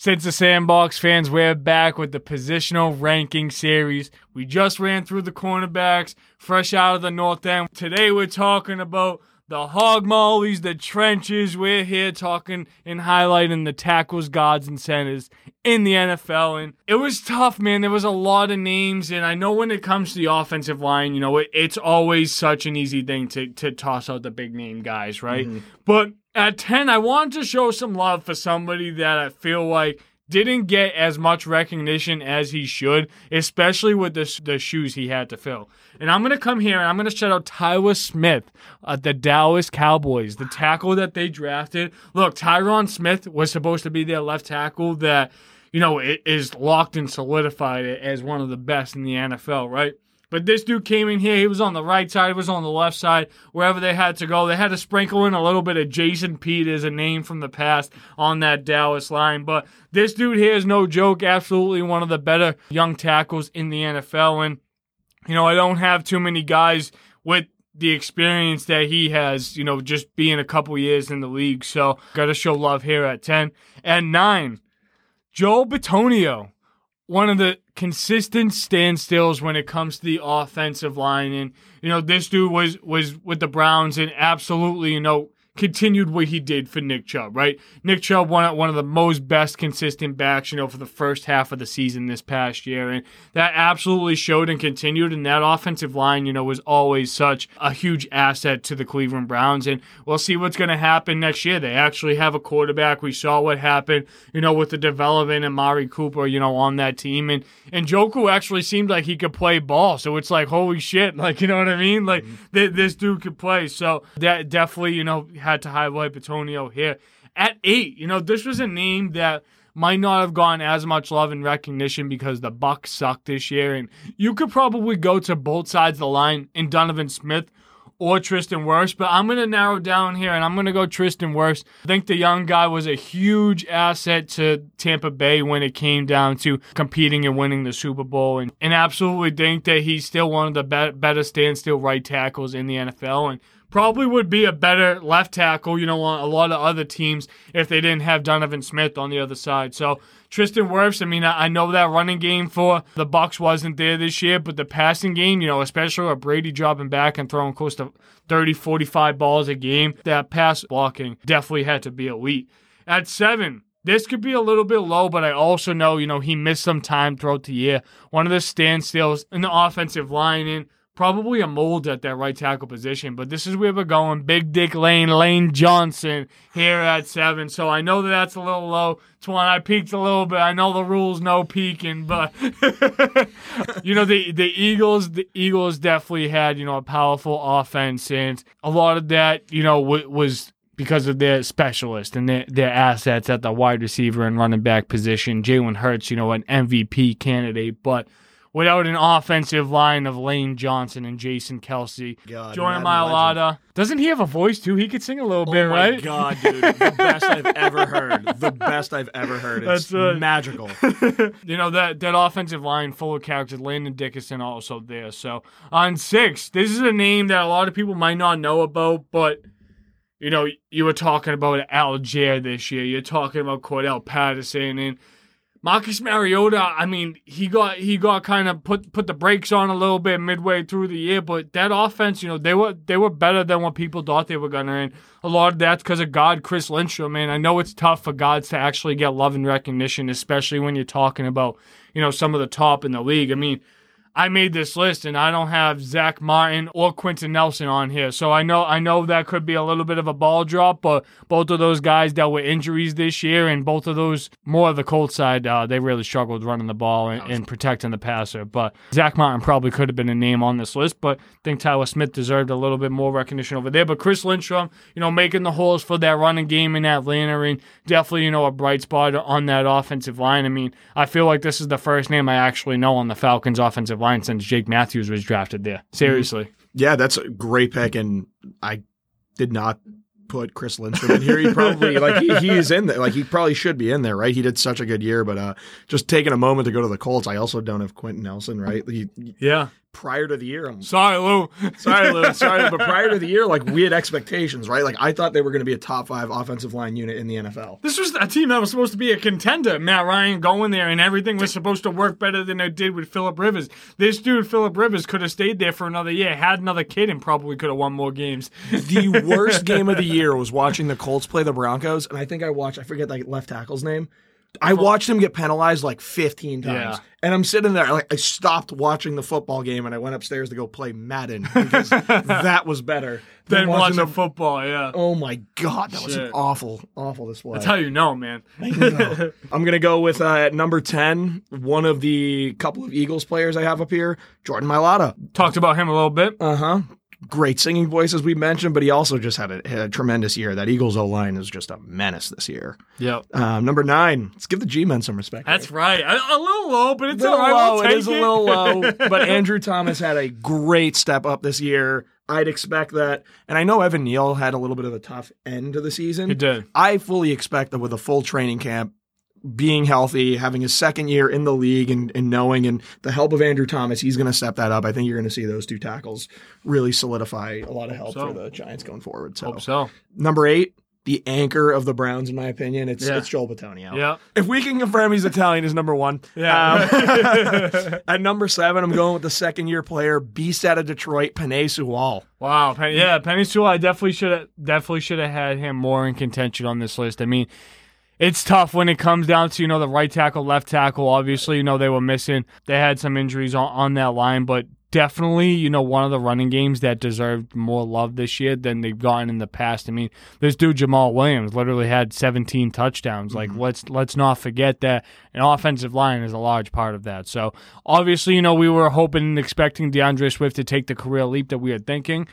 Since the Sandbox fans, we're back with the positional ranking series. We just ran through the cornerbacks, fresh out of the North End. Today we're talking about the hog mollies, the trenches. We're here talking and highlighting the tackles, guards, and centers in the NFL. And it was tough, man. There was a lot of names. And I know when it comes to the offensive line, you know, it, it's always such an easy thing to, to toss out the big name guys, right? Mm-hmm. But at 10, I wanted to show some love for somebody that I feel like didn't get as much recognition as he should, especially with the, the shoes he had to fill. And I'm going to come here and I'm going to shout out Tyler Smith, at the Dallas Cowboys, the tackle that they drafted. Look, Tyron Smith was supposed to be their left tackle that, you know, is locked and solidified as one of the best in the NFL, right? But this dude came in here. He was on the right side. He was on the left side. Wherever they had to go, they had to sprinkle in a little bit of Jason Peters, a name from the past, on that Dallas line. But this dude here is no joke. Absolutely one of the better young tackles in the NFL. And you know, I don't have too many guys with the experience that he has. You know, just being a couple years in the league. So got to show love here at ten and nine. Joel Bitonio one of the consistent standstills when it comes to the offensive line. And, you know, this dude was was with the Browns and absolutely, you know, continued what he did for Nick Chubb, right? Nick Chubb won one of the most best consistent backs, you know, for the first half of the season this past year. And that absolutely showed and continued. And that offensive line, you know, was always such a huge asset to the Cleveland Browns. And we'll see what's going to happen next year. They actually have a quarterback. We saw what happened, you know, with the development of Mari Cooper, you know, on that team. And, and Njoku actually seemed like he could play ball. So it's like, holy shit. Like, you know what I mean? Like, mm-hmm. th- this dude could play. So that definitely, you know, had to highlight Bitonio here. At eight, you know, this was a name that might not have gotten as much love and recognition because the Bucks sucked this year. And you could probably go to both sides of the line in Donovan Smith or Tristan Wirfs, but I'm going to narrow down here and I'm going to go Tristan Wirfs. I think the young guy was a huge asset to Tampa Bay when it came down to competing and winning the Super Bowl, and, and absolutely think that he's still one of the be- better standstill right tackles in the NFL. And probably would be a better left tackle, you know, on a lot of other teams if they didn't have Donovan Smith on the other side. So Tristan Wirfs, I mean, I know that running game for the Bucks wasn't there this year, but the passing game, you know, especially with Brady dropping back and throwing close to 30, 45 balls a game, that pass blocking definitely had to be elite. At seven, this could be a little bit low, but I also know, you know, he missed some time throughout the year. One of the standstills in the offensive line, and probably a mold at that right tackle position. But this is where we're going. Big Dick Lane, Lane Johnson here at seven. So I know that that's a little low. Twon, I peaked a little bit. I know the rules no peaking, but you know the the Eagles, the Eagles definitely had you know a powerful offense, and a lot of that you know w- was because of their specialist and their, their assets at the wide receiver and running back position. Jalen Hurts, you know, an MVP candidate, but without an offensive line of Lane Johnson and Jason Kelce. God, Jordan Mailata. Doesn't he have a voice too? He could sing a little oh bit, right? God, dude. The best I've ever heard. The best I've ever heard. It's That's uh, magical. you know, that, that offensive line full of characters. Landon Dickerson also there. So on six, this is a name that a lot of people might not know about, but you know, you were talking about Allgeier this year. You're talking about Cordell Patterson and Marcus Mariota, I mean, he got he got kind of put put the brakes on a little bit midway through the year, but that offense, you know, they were they were better than what people thought they were gonna. And a lot of that's because of God, Chris Lindstrom. Man, I know it's tough for gods to actually get love and recognition, especially when you're talking about you know some of the top in the league. I mean, I made this list and I don't have Zach Martin or Quenton Nelson on here. So I know I know that could be a little bit of a ball drop, but both of those guys dealt with injuries this year, and both of those more of the Colts side, uh, they really struggled running the ball and, and, protecting the passer. But Zach Martin probably could have been a name on this list, but I think Tyler Smith deserved a little bit more recognition over there. But Chris Lindstrom, you know, making the holes for that running game in Atlanta, and definitely you know a bright spot on that offensive line. I mean, I feel like this is the first name I actually know on the Falcons offensive line line since Jake Matthews was drafted there. Seriously. Yeah, that's a great pick, and I did not put Chris Lindstrom in here. He probably like he, he is in there. Like he probably should be in there, right? He did such a good year, but uh, just taking a moment to go to the Colts. I also don't have Quenton Nelson, right? He, yeah, prior to the year, I'm Sorry, Lou. sorry, Lou, sorry, but prior to the year, like we had expectations, right? Like I thought they were going to be a top five offensive line unit in the NFL. This was a team that was supposed to be a contender. Matt Ryan going there and everything was supposed to work better than it did with Philip Rivers. This dude, Philip Rivers, could have stayed there for another year, had another kid, and probably could have won more games. The worst game of the year was watching the Colts play the Broncos, and I think I watched. I forget like left tackle's name. I watched him get penalized like 15 times. Yeah. And I'm sitting there, like, I stopped watching the football game and I went upstairs to go play Madden because that was better than Then watching watching the. football, yeah. Oh my God, that was an awful, awful display. That's how you know, man. I'm going to go with uh, at number 10, one of the couple of Eagles players I have up here, Jordan Mailata. Talked about him a little bit. Uh huh. Great singing voice, as we mentioned, but he also just had a, had a tremendous year. That Eagles O line is just a menace this year. Yep. Um, number nine, let's give the G men some respect. That's right. A, a little low, but it's a little right. low. We'll It a little low, but Andrew Thomas had a great step up this year. I'd expect that, and I know Evan Neal had a little bit of a tough end to the season. He did. I fully expect that with a full training camp, being healthy, having his second year in the league, and, and knowing and the help of Andrew Thomas, he's going to step that up. I think you're going to see those two tackles really solidify a lot of help so. for the Giants going forward. So, Hope so. number eight, the anchor of the Browns, in my opinion, it's Yeah. it's Joel Bitonio. Yeah. If we can confirm he's Italian, is number one. Yeah. Um, at number seven, I'm going with the second year player, beast out of Detroit, Penei. Wow, yeah, Penei Sewell. I definitely should have definitely should have had him more in contention on this list. I mean, it's tough when it comes down to you know the right tackle, left tackle. Obviously, you know they were missing. They had some injuries on, on that line, but definitely you know one of the running games that deserved more love this year than they've gotten in the past. I mean, this dude Jamal Williams literally had 17 touchdowns. Like mm-hmm. let's let's not forget that an offensive line is a large part of that. So obviously, you know we were hoping and expecting D'Andre Swift to take the career leap that we were thinking.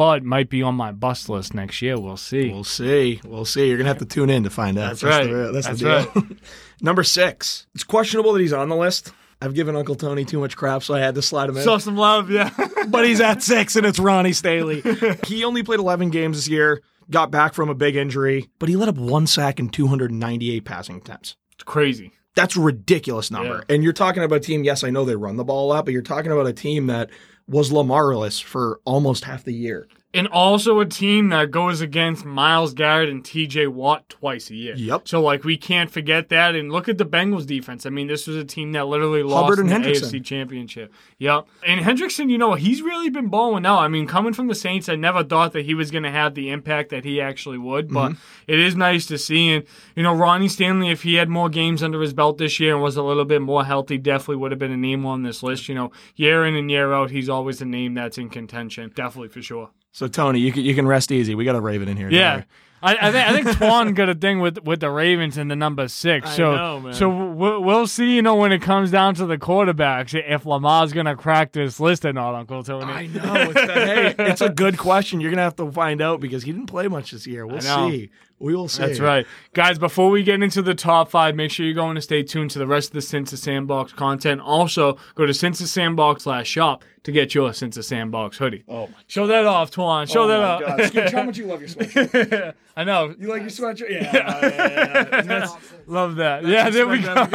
But might be on my bust list next year. We'll see. We'll see. We'll see. You're gonna have to tune in to find out. That's right. The, that's, That's the deal. Number six. It's questionable that he's on the list. I've given Uncle Tony too much crap, so I had to slide him in. Show some love, yeah. but he's at six, and it's Ronnie Stanley. he only played 11 games this year. Got back from a big injury, but he let up one sack and 298 passing attempts. it's crazy. That's a ridiculous number. And you're talking about a team, yes, I know they run the ball a lot, but you're talking about a team that was Lamarless for almost half the year. And also a team that goes against Myles Garrett and TJ Watt twice a year. Yep. So like we can't forget that. And look at the Bengals defense. I mean, this was a team that literally lost Hubbard and in the Hendrickson. AFC Championship. Yep. And Hendrickson, you know, he's really been balling out. I mean, coming from the Saints, I never thought that he was going to have the impact that he actually would. But Mm-hmm. it is nice to see. And you know, Ronnie Stanley, if he had more games under his belt this year and was a little bit more healthy, definitely would have been a name on this list. You know, year in and year out, he's always a name that's in contention. Definitely for sure. So, Tony, you can, you can rest easy. We got a Raven in here. Yeah. I, I think I think Twon got a thing with with the Ravens in the number six. I So know, man. so we'll, we'll see. You know when it comes down to the quarterbacks, if Lamar's gonna crack this list or not, Uncle Tony. I know. It's the, hey, it's a good question. You're gonna have to find out because he didn't play much this year. We'll see. We will see. That's right. Guys, before we get into the top five, make sure you're going to stay tuned to the rest of the Since the Sandbox content. Also, go to Since the Sandbox slash shop to get your Since the Sandbox hoodie. Oh my. Show that off, Twon. Show oh that off. God. Scooch, how much you love your sweatshirt? I know. You like your sweatshirt? Yeah. Oh, yeah, yeah, yeah. Love that. yeah, there we go.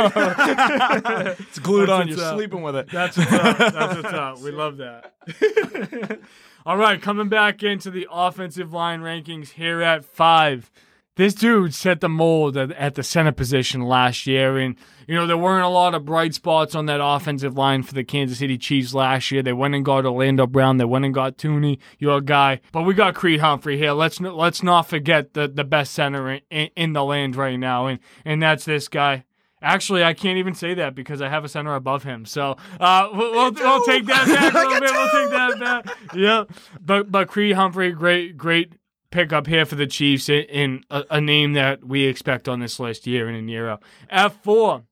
it's glued That's on. You're up. sleeping with it. That's what's up. That's what's up. We love that. All right, coming back into the offensive line rankings here at five. This dude set the mold at, at the center position last year, and you know there weren't a lot of bright spots on that offensive line for the Kansas City Chiefs last year. They went and got Orlando Brown, they went and got Thuney, your guy, but we got Creed Humphrey here. Let's n- let's not forget the the best center in, in, in the land right now, and and that's this guy. Actually, I can't even say that because I have a center above him. So uh, we'll, we'll, we'll take that back a little bit. We'll take that back. Yeah, but but Creed Humphrey, great great pickup here for the Chiefs in, in a, a name that we expect on this list year in and year out. F four,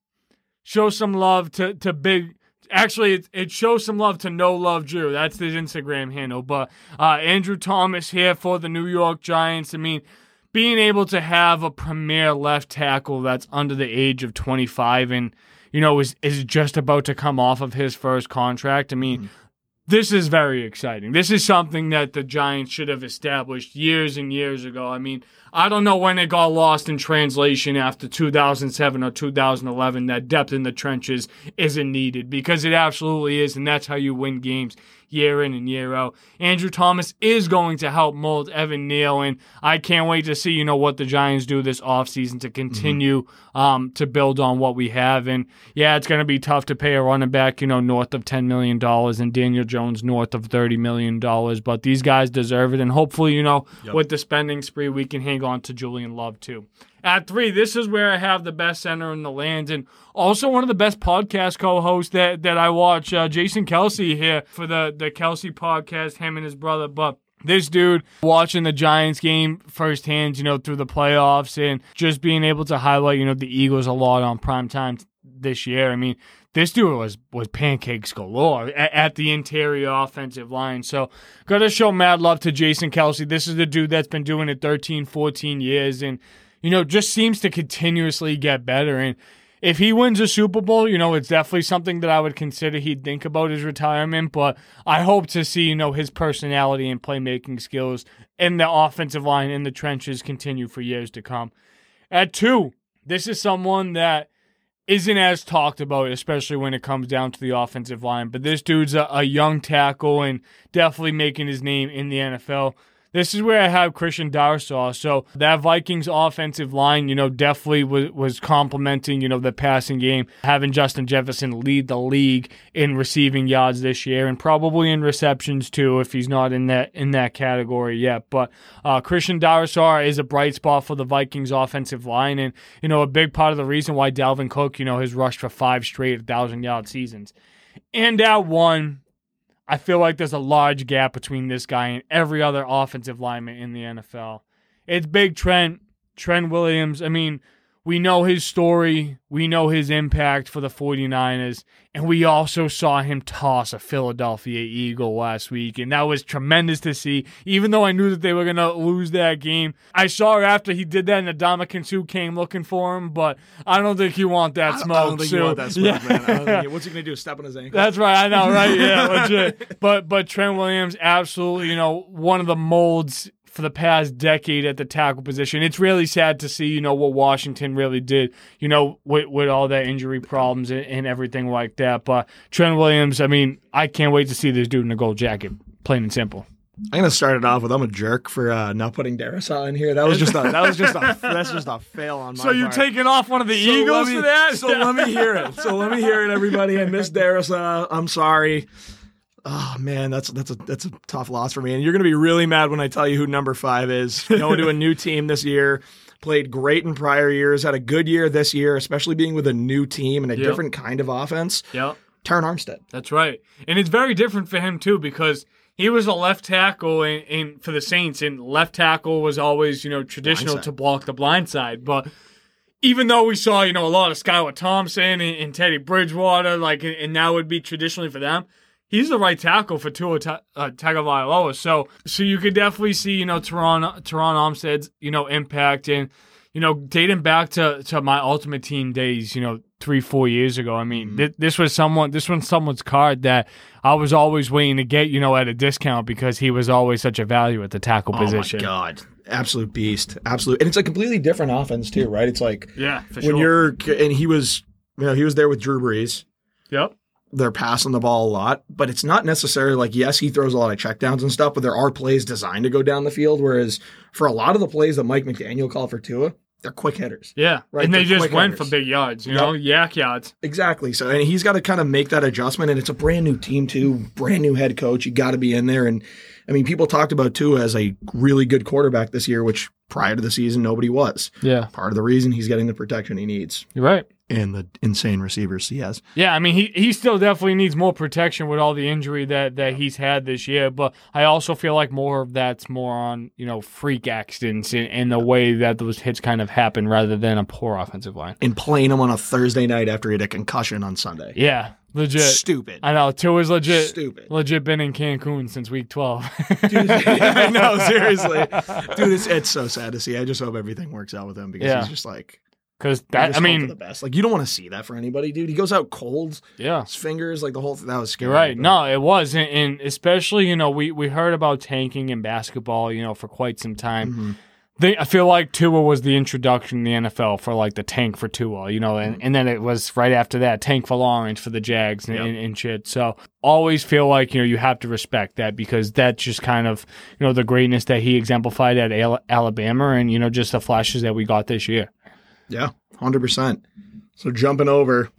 show some love to to big. Actually, it, it shows some love to No Love Drew. That's his Instagram handle. But uh, Andrew Thomas here for the New York Giants. I mean, being able to have a premier left tackle that's under the age of 25 and you know is is just about to come off of his first contract. I mean, this is very exciting. This is something that the Giants should have established years and years ago. I mean, I don't know when it got lost in translation after 2007 or 2011 that depth in the trenches isn't needed because it absolutely is, and that's how you win games year in and year out. Andrew Thomas is going to help mold Evan Neal, and I can't wait to see, you know, what the Giants do this offseason to continue mm-hmm. um, to build on what we have. And yeah, it's going to be tough to pay a running back, you know, north of $10 million and Daniel Jones north of $30 million, but these guys deserve it. And hopefully, you know, yep. with the spending spree, we can hang on to Julian Love too. At three, this is where I have the best center in the land and also one of the best podcast co-hosts that, that I watch, uh, Jason Kelce here for the, the Kelce podcast, him and his brother. But this dude watching the Giants game firsthand, you know, through the playoffs and just being able to highlight, you know, the Eagles a lot on prime time this year. I mean, this dude was was pancakes galore at, at, the interior offensive line. So, gotta show mad love to Jason Kelce. This is the dude that's been doing it 13, 14 years and you know, just seems to continuously get better. And if he wins a Super Bowl, you know, it's definitely something that I would consider he'd think about his retirement. But I hope to see, you know, his personality and playmaking skills in the offensive line in the trenches continue for years to come. At two, this is someone that isn't as talked about, especially when it comes down to the offensive line. But this dude's a, a young tackle and definitely making his name in the NFL. This is where I have Christian Darrisaw. So that Vikings offensive line, you know, definitely was, was complementing, you know, the passing game, having Justin Jefferson lead the league in receiving yards this year and probably in receptions too, if he's not in that in that category yet. But uh, Christian Darrisaw is a bright spot for the Vikings offensive line, and you know, a big part of the reason why Dalvin Cook, you know, has rushed for five straight thousand yard seasons. And at one, I feel like there's a large gap between this guy and every other offensive lineman in the NFL. It's Big Trent, Trent Williams. I mean, we know his story, we know his impact for the 49ers, and we also saw him toss a Philadelphia Eagle last week, and that was tremendous to see. Even though I knew that they were going to lose that game, I saw after he did that, and the Ndamukong Suh came looking for him, but I don't think you want that smoke. I don't think you want that smoke, yeah. man. what's he going to do? Step on his ankle? That's right. I know, right? Yeah, legit. But but Trent Williams, absolutely, you know, one of the molds for the past decade at the tackle position. It's really sad to see, you know, what Washington really did, you know, with, with all that injury problems and, and everything like that. But Trent Williams, I mean, I can't wait to see this dude in a gold jacket, plain and simple. I'm gonna start it off with I'm a jerk for uh, not putting Darrisaw in here. That was just a that was just a that's just a fail on my. So you're part. taking off one of the so Eagles me, for that? So let me hear it. So let me hear it, everybody. I miss Darrisaw. I'm sorry. Oh man, that's that's a that's a tough loss for me. And you're gonna be really mad when I tell you who number five is. Going to a new team this year, played great in prior years, had a good year this year, especially being with a new team and a yep. different kind of offense. Yeah, Terron Armstead. That's right. And it's very different for him too, because he was a left tackle in, in for the Saints, and left tackle was always, you know, traditional to block the blind side. But even though we saw, you know, a lot of Skylar Thompson and, and Teddy Bridgewater, like, and that would be traditionally for them he's the right tackle for Tua Ta- uh, Tagovailoa. So, so you could definitely see, you know, Terron Terron Armstead's, you know, impact and, you know, dating back to, to my ultimate team days, you know, three, four years ago. I mean, mm-hmm. th- this was someone, this was someone's card that I was always waiting to get, you know, at a discount because he was always such a value at the tackle oh position. Oh my God. Absolute beast. Absolute. And it's a completely different offense too, right? It's like, yeah, when sure. you're, and he was, you know, he was there with Drew Brees. Yep they're passing the ball a lot, but it's not necessarily like, yes, he throws a lot of checkdowns and stuff, but there are plays designed to go down the field. Whereas for a lot of the plays that Mike McDaniel called for Tua, they're quick hitters. Yeah. Right. And they they're just went hitters. for big yards, you yep. know, YAC yards. Exactly. So, and he's got to kind of make that adjustment. And it's a brand new team, too, brand new head coach. You got to be in there. And I mean, people talked about Tua as a really good quarterback this year, which prior to the season, nobody was. Yeah. Part of the reason he's getting the protection he needs. You're right and the insane receivers he has. Yeah, I mean he he still definitely needs more protection with all the injury that that he's had this year, but I also feel like more of that's more on, you know, freak accidents and, in the way that those hits kind of happen rather than a poor offensive line. And playing him on a Thursday night after he had a concussion on Sunday. Yeah. Legit. Stupid. I know. Tua's legit. Stupid. Legit been in Cancun since week 12. Dude, I know, seriously. Dude, it's, it's so sad to see. I just hope everything works out with him because yeah. he's just like, because that I mean the best. Like you don't want to see that for anybody, dude. He goes out cold, yeah his fingers, like the whole thing. That was scary. You're right. but- No, it was, and, and especially you know we we heard about tanking in basketball, you know, for quite some time. Mhm. They, I feel like Tua was the introduction in the NFL for like the tank for Tua, you know, and, and then it was right after that tank for Lawrence for the Jags and, Yep. and, and shit. So always feel like you know you have to respect that because that's just kind of you know the greatness that he exemplified at Al- Alabama and you know just the flashes that we got this year. Yeah, hundred percent. So jumping over,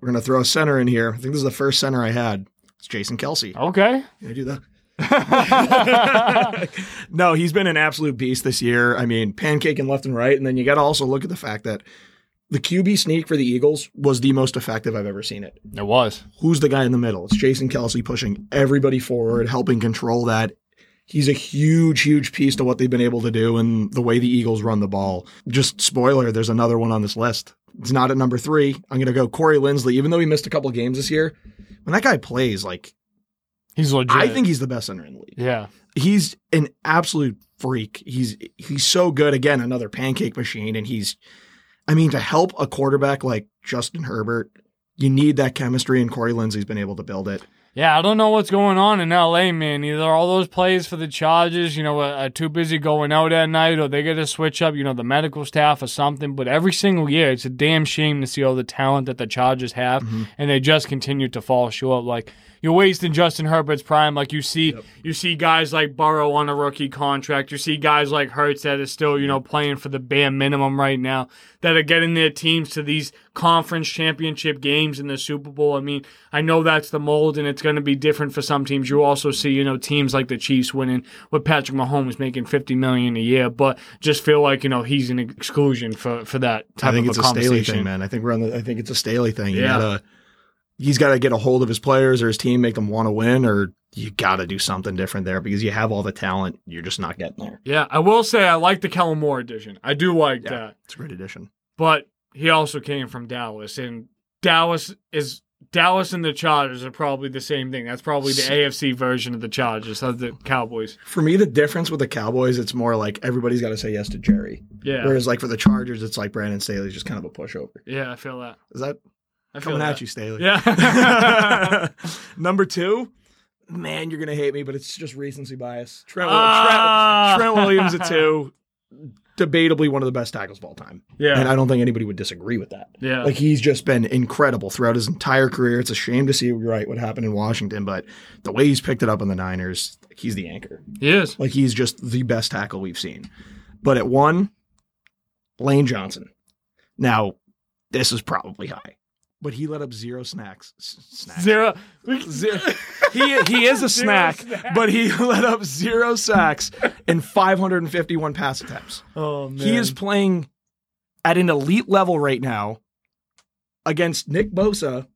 we're gonna throw a center in here. I think this is the first center I had. It's Jason Kelce. Okay. Can I do that? no, he's been an absolute beast this year. I mean, pancaking left and right, and then you got to also look at the fact that the QB sneak for the Eagles was the most effective I've ever seen it. It was. Who's the guy in the middle? It's Jason Kelce pushing everybody forward, helping control that. He's a huge, huge piece to what they've been able to do and the way the Eagles run the ball. Just spoiler, there's another one on this list. It's not at number three. I'm going to go Corey Linsley, even though he missed a couple games this year. When that guy plays, like, He's legit. I think he's the best center in the league Yeah. he's an absolute freak. He's he's so good. Again, another pancake machine, and he's. I mean, to help a quarterback like Justin Herbert, you need that chemistry, and Corey Linsley's been able to build it. Yeah, I don't know what's going on in LA, man. Either all those plays for the Chargers, you know, are, are too busy going out at night, or they got to switch up, you know, the medical staff or something. But every single year, it's a damn shame to see all the talent that the Chargers have, mm-hmm. and they just continue to fall short. Like you're wasting Justin Herbert's prime. Like you see, Yep. you see guys like Burrow on a rookie contract. You see guys like Hurts that are still, you know, playing for the bare minimum right now. That are getting their teams to these conference championship games in the Super Bowl. I mean, I know that's the mold, and it's going to be different for some teams. You also see, you know, teams like the Chiefs winning with Patrick Mahomes making fifty million a year, but just feel like you know he's an exclusion for for that type I think of it's a a Staley thing, man. I think we're on the. I think it's a Staley thing. You Yeah. gotta. He's got to get a hold of his players or his team, make them want to win, or you got to do something different there because you have all the talent. You're just not getting there. Yeah, I will say I like the Kellen Moore edition. I do like Yeah. that, It's a great addition. but he also came from Dallas, and Dallas is Dallas and the Chargers are probably the same thing. That's probably the AFC version of the Chargers of the Cowboys. For me, the difference with the Cowboys, it's more like everybody's got to say yes to Jerry. Yeah, Whereas, like for the Chargers, it's like Brandon Staley's just kind of a pushover. yeah, I feel that. Is that I feel coming at you, Staley? Yeah. Number two, man, you're gonna hate me, but it's just recency bias. Trent, Ah. Trent, Trent Williams at two, debatably one of the best tackles of all time, yeah, and I don't think anybody would disagree with that. yeah. Like he's just been incredible throughout his entire career. It's a shame to see right what happened in Washington, but the way he's picked it up in the Niners, like, he's the anchor. he is. Like he's just the best tackle we've seen. But at one, Lane Johnson. Now, this is probably high, but he let up zero snacks. S- snacks. Zero. Zero. He he is a Zero snack, but he let up zero sacks and 551 pass attempts. Oh man. He is playing at an elite level right now against Nick Bosa,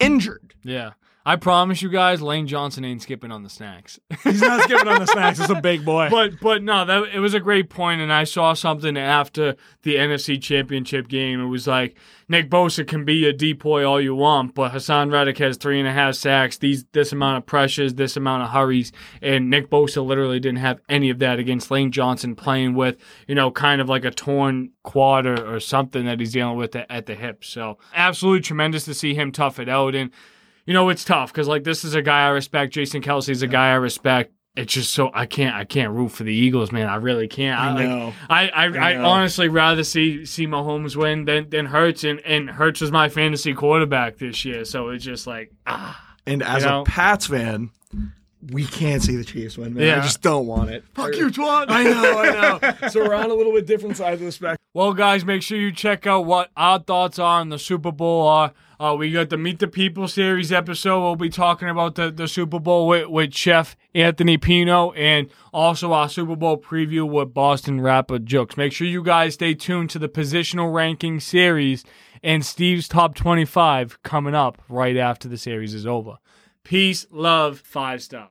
injured. Yeah. I promise you guys, Lane Johnson ain't skipping on the snacks. He's not skipping on the snacks. It's a big boy. but but no, that it was a great point, and I saw something after the NFC Championship game. It was like Nick Bosa can be a decoy all you want, but Haason Reddick has three and a half sacks, these this amount of pressures, this amount of hurries, and Nick Bosa literally didn't have any of that against Lane Johnson playing with you know kind of like a torn quad or, or something that he's dealing with at, at the hip. So absolutely tremendous to see him tough it out and. You know it's tough because like this is a guy I respect. Jason Kelce's a guy I respect. It's just so I can't I can't root for the Eagles, man. I really can't. I, like, know. I I, I, know. honestly rather see see Mahomes win than than Hurts, and and Hurts was my fantasy quarterback this year. So it's just like ah, And as You know? a Pats fan, we can't see the Chiefs win, man. I just don't want it. fuck you, Twon. I know, I know. so we're on a little bit different sides of the spectrum. Well, guys, make sure you check out what our thoughts are on the Super Bowl. Are uh, we got the Meet the People series episode? We'll be talking about the, the Super Bowl with, with Chef Anthony Pino and also our Super Bowl preview with Boston rapper Jokes. Make sure you guys stay tuned to the positional ranking series and Steve's top 25 coming up right after the series is over. Peace, love, five star.